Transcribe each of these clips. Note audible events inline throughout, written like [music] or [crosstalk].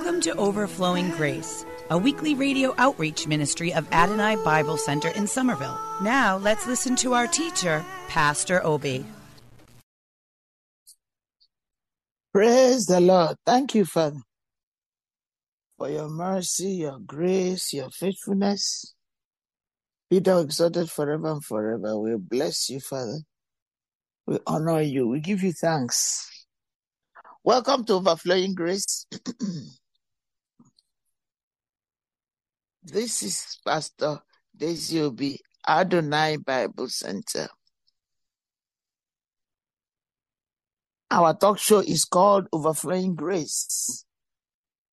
Welcome to Overflowing Grace, a weekly radio outreach ministry of Adonai Bible Center in Somerville. Now let's listen to our teacher, Pastor Obi. Praise the Lord. Thank you, Father, for your mercy, your grace, your faithfulness. Be thou exalted forever and forever. We bless you, Father. We honor you. We give you thanks. Welcome to Overflowing Grace. [clears throat] this is Pastor Daisy Adonai Bible Center. Our talk show is called Overflowing Grace.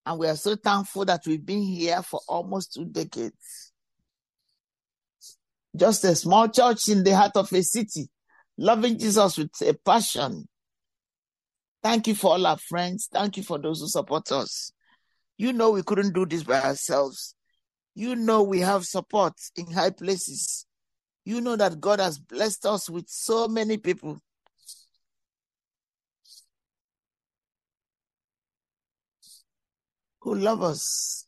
And we are so thankful that we've been here for almost two decades. Just a small church in the heart of a city, loving Jesus with a passion. Thank you for all our friends. Thank you for those who support us. You know we couldn't do this by ourselves. You know we have support in high places. You know that God has blessed us with so many people. Who love us.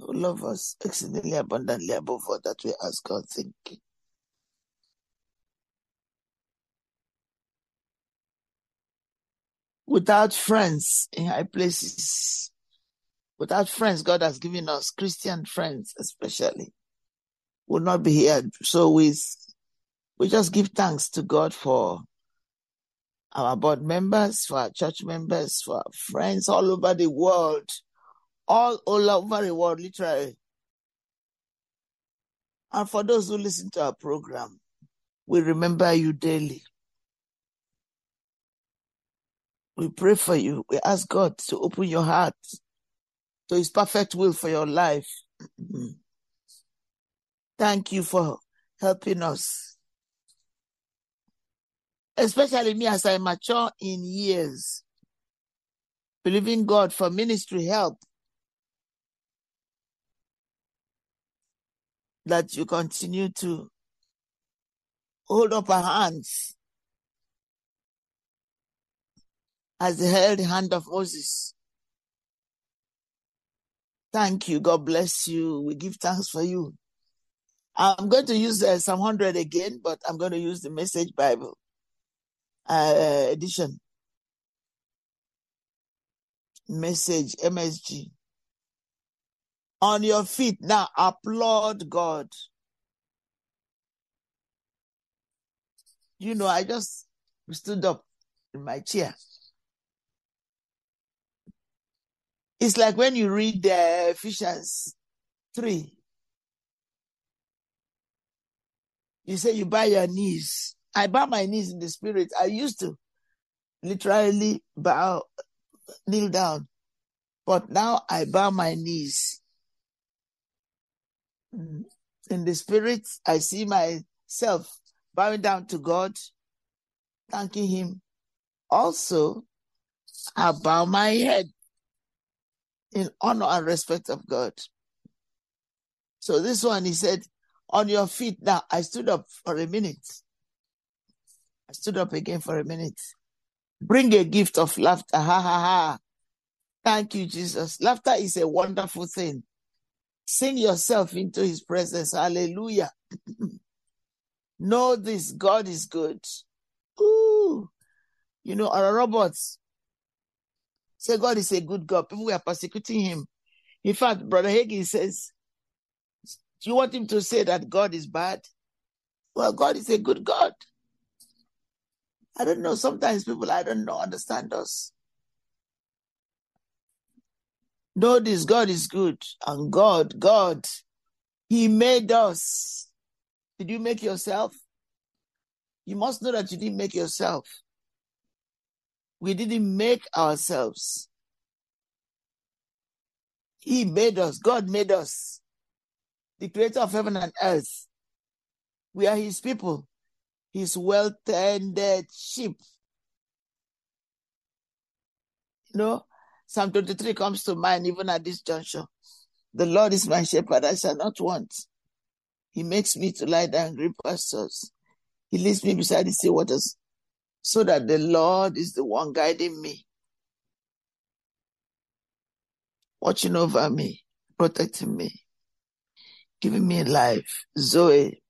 Who love us exceedingly abundantly above all that we ask God think. Without friends in high places, without friends God has given us, Christian friends especially, would not be here. So we, we just give thanks to God for our board members, for our church members, for our friends all over the world, all, all over the world, literally. And for those who listen to our program, we remember you daily. We pray for you. We ask God to open your heart to His perfect will for your life. Mm-hmm. Thank you for helping us. Especially me as I mature in years, believing God for ministry help. That you continue to hold up our hands as the hand of Moses. Thank you. God bless you. We give thanks for you. I'm going to use uh, Psalm 100 again, but I'm going to use the Message Bible uh, edition. Message, MSG. On your feet now, applaud God. You know, I just stood up in my chair. It's like when you read uh, Ephesians 3. You say you bow your knees. I bow my knees in the spirit. I used to literally bow, kneel down. But now I bow my knees. In the spirit, I see myself bowing down to God, thanking Him. Also, I bow my head in honor and respect of God. So this one, he said, on your feet now. I stood up for a minute. I stood up again for a minute. Bring a gift of laughter. Ha ha ha. Thank you, Jesus. Laughter is a wonderful thing. Sing yourself into his presence. Hallelujah. [laughs] know this God is good. Ooh. You know, Oral Roberts say God is a good God. People were persecuting him. In fact, Brother Hagin says, Do you want him to say that God is bad? Well, God is a good God. I don't know. Sometimes people I don't know understand us. Know this God is good. And God, God, He made us. Did you make yourself? You must know that you didn't make yourself. We didn't make ourselves. He made us. God made us. The creator of heaven and earth. We are his people, his well tended sheep. You know, Psalm 23 comes to mind even at this juncture. The Lord is my shepherd, I shall not want. He makes me to lie down green pastures. He leads me beside the sea waters, so that the Lord is the one guiding me, watching over me, protecting me, giving me life. Zoe.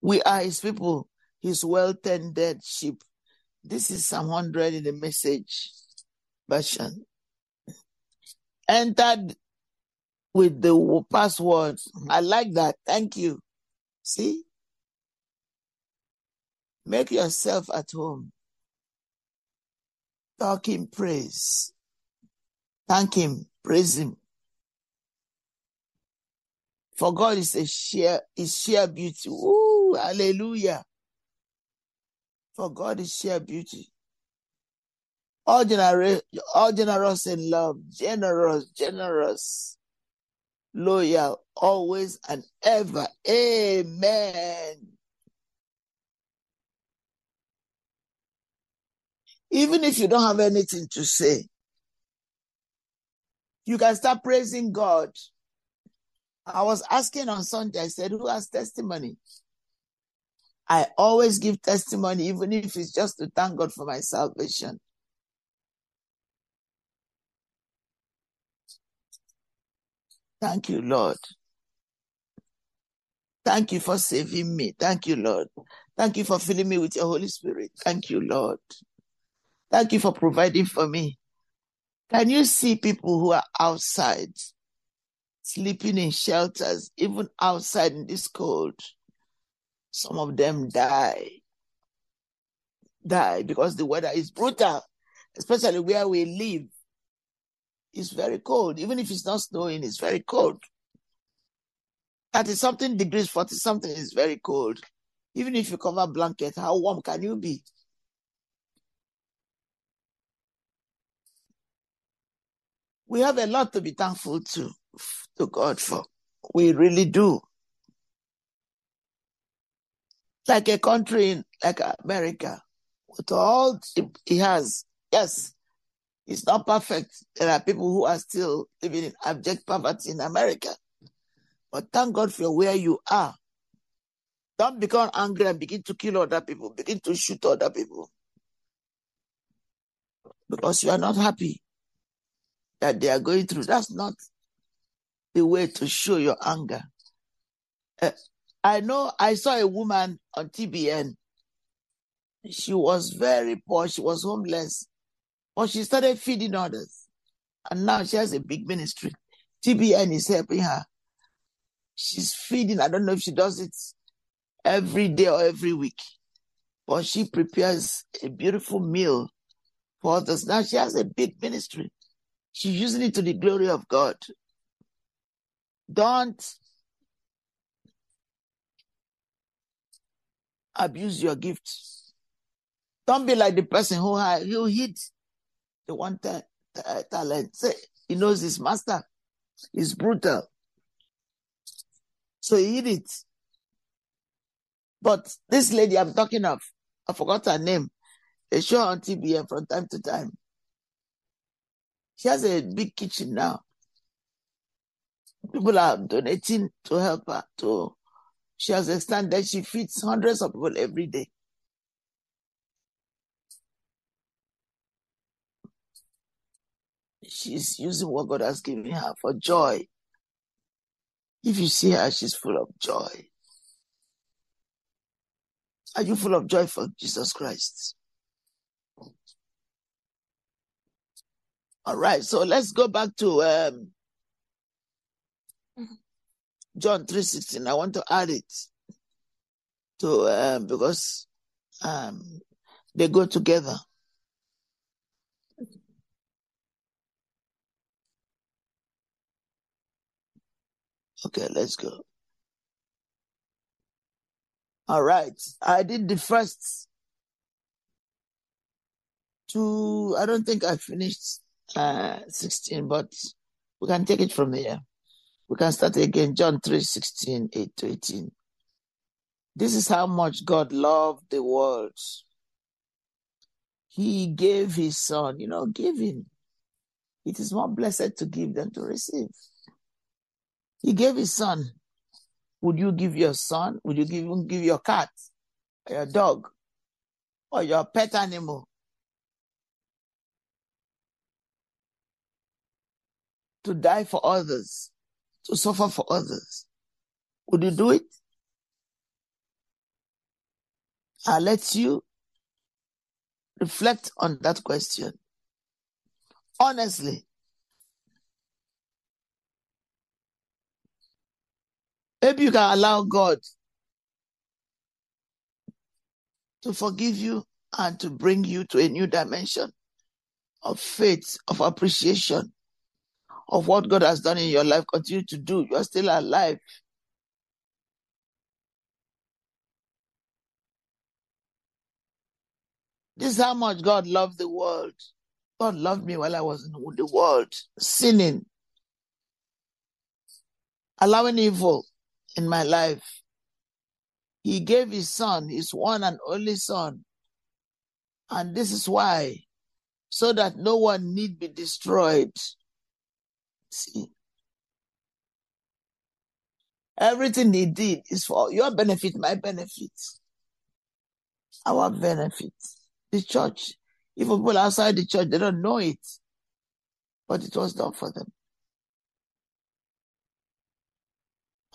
We are his people, his well tended sheep. This is Psalm 100 in the message version. Entered with the passwords. Mm-hmm. I like that. Thank you. See? Make yourself at home. Talk in praise. Thank Him. Praise Him. For God is a sheer, is sheer beauty. Ooh, hallelujah. For God is sheer beauty. All, genera- all generous in love, generous, generous, loyal, always and ever. Amen. Even if you don't have anything to say, you can start praising God. I was asking on Sunday, I said, Who has testimony? I always give testimony, even if it's just to thank God for my salvation. Thank you, Lord. Thank you for saving me. Thank you, Lord. Thank you for filling me with your Holy Spirit. Thank you, Lord. Thank you for providing for me. Can you see people who are outside, sleeping in shelters, even outside in this cold? Some of them die. Die because the weather is brutal, especially where we live. It's very cold. Even if it's not snowing, it's very cold. 30 something degrees, 40 something is very cold. Even if you cover blanket, how warm can you be? We have a lot to be thankful to, to God for. We really do. Like a country in, like America, with all it has, yes, it's not perfect. There are people who are still living in abject poverty in America. But thank God for where you are. Don't become angry and begin to kill other people, begin to shoot other people. Because you are not happy that they are going through. That's not the way to show your anger. Uh, I know I saw a woman on TBN. She was very poor, she was homeless, but she started feeding others. And now she has a big ministry. TBN is helping her. She's feeding, I don't know if she does it every day or every week, but she prepares a beautiful meal for others. Now she has a big ministry. She's using it to the glory of God. Don't abuse your gift. Don't be like the person who who hid the one ta- ta- talent. Say he knows his master. He's brutal. So he hid it. But this lady I'm talking of, I forgot her name. They show on TBN from time to time. She has a big kitchen now. People are donating to help her. To she has extended. She feeds hundreds of people every day. She's using what God has given her for joy. If you see her, she's full of joy. Are you full of joy for Jesus Christ? All right, so let's go back to um, John 3.16. I want to add it to um, because um, they go together. Okay, let's go. All right. I did the first two. I don't think I finished uh, 16, but we can take it from here. We can start again. John 3 16, 8 to 18. This is how much God loved the world. He gave his son, you know, giving. It is more blessed to give than to receive. He gave his son. Would you give your son? Would you give, give your cat, or your dog, or your pet animal to die for others, to suffer for others? Would you do it? I'll let you reflect on that question. Honestly, maybe you can allow God to forgive you and to bring you to a new dimension of faith, of appreciation of what God has done in your life. Continue to do. You are still alive. This is how much God loved the world. God loved me while I was in the world, sinning, allowing evil in my life. He gave his son, his one and only son. And this is why, so that no one need be destroyed. See, everything he did is for your benefit, my benefit, our benefit. The church, even people outside the church, they don't know it, but it was done for them.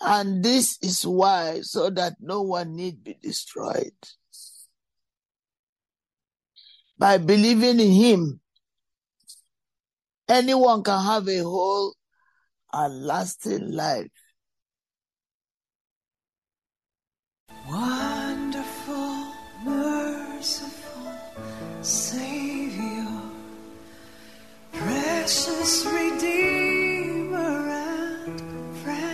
And this is why, so that no one need be destroyed. By believing in him, anyone can have a whole and lasting life. Wonderful, merciful Savior, precious Redeemer and friend.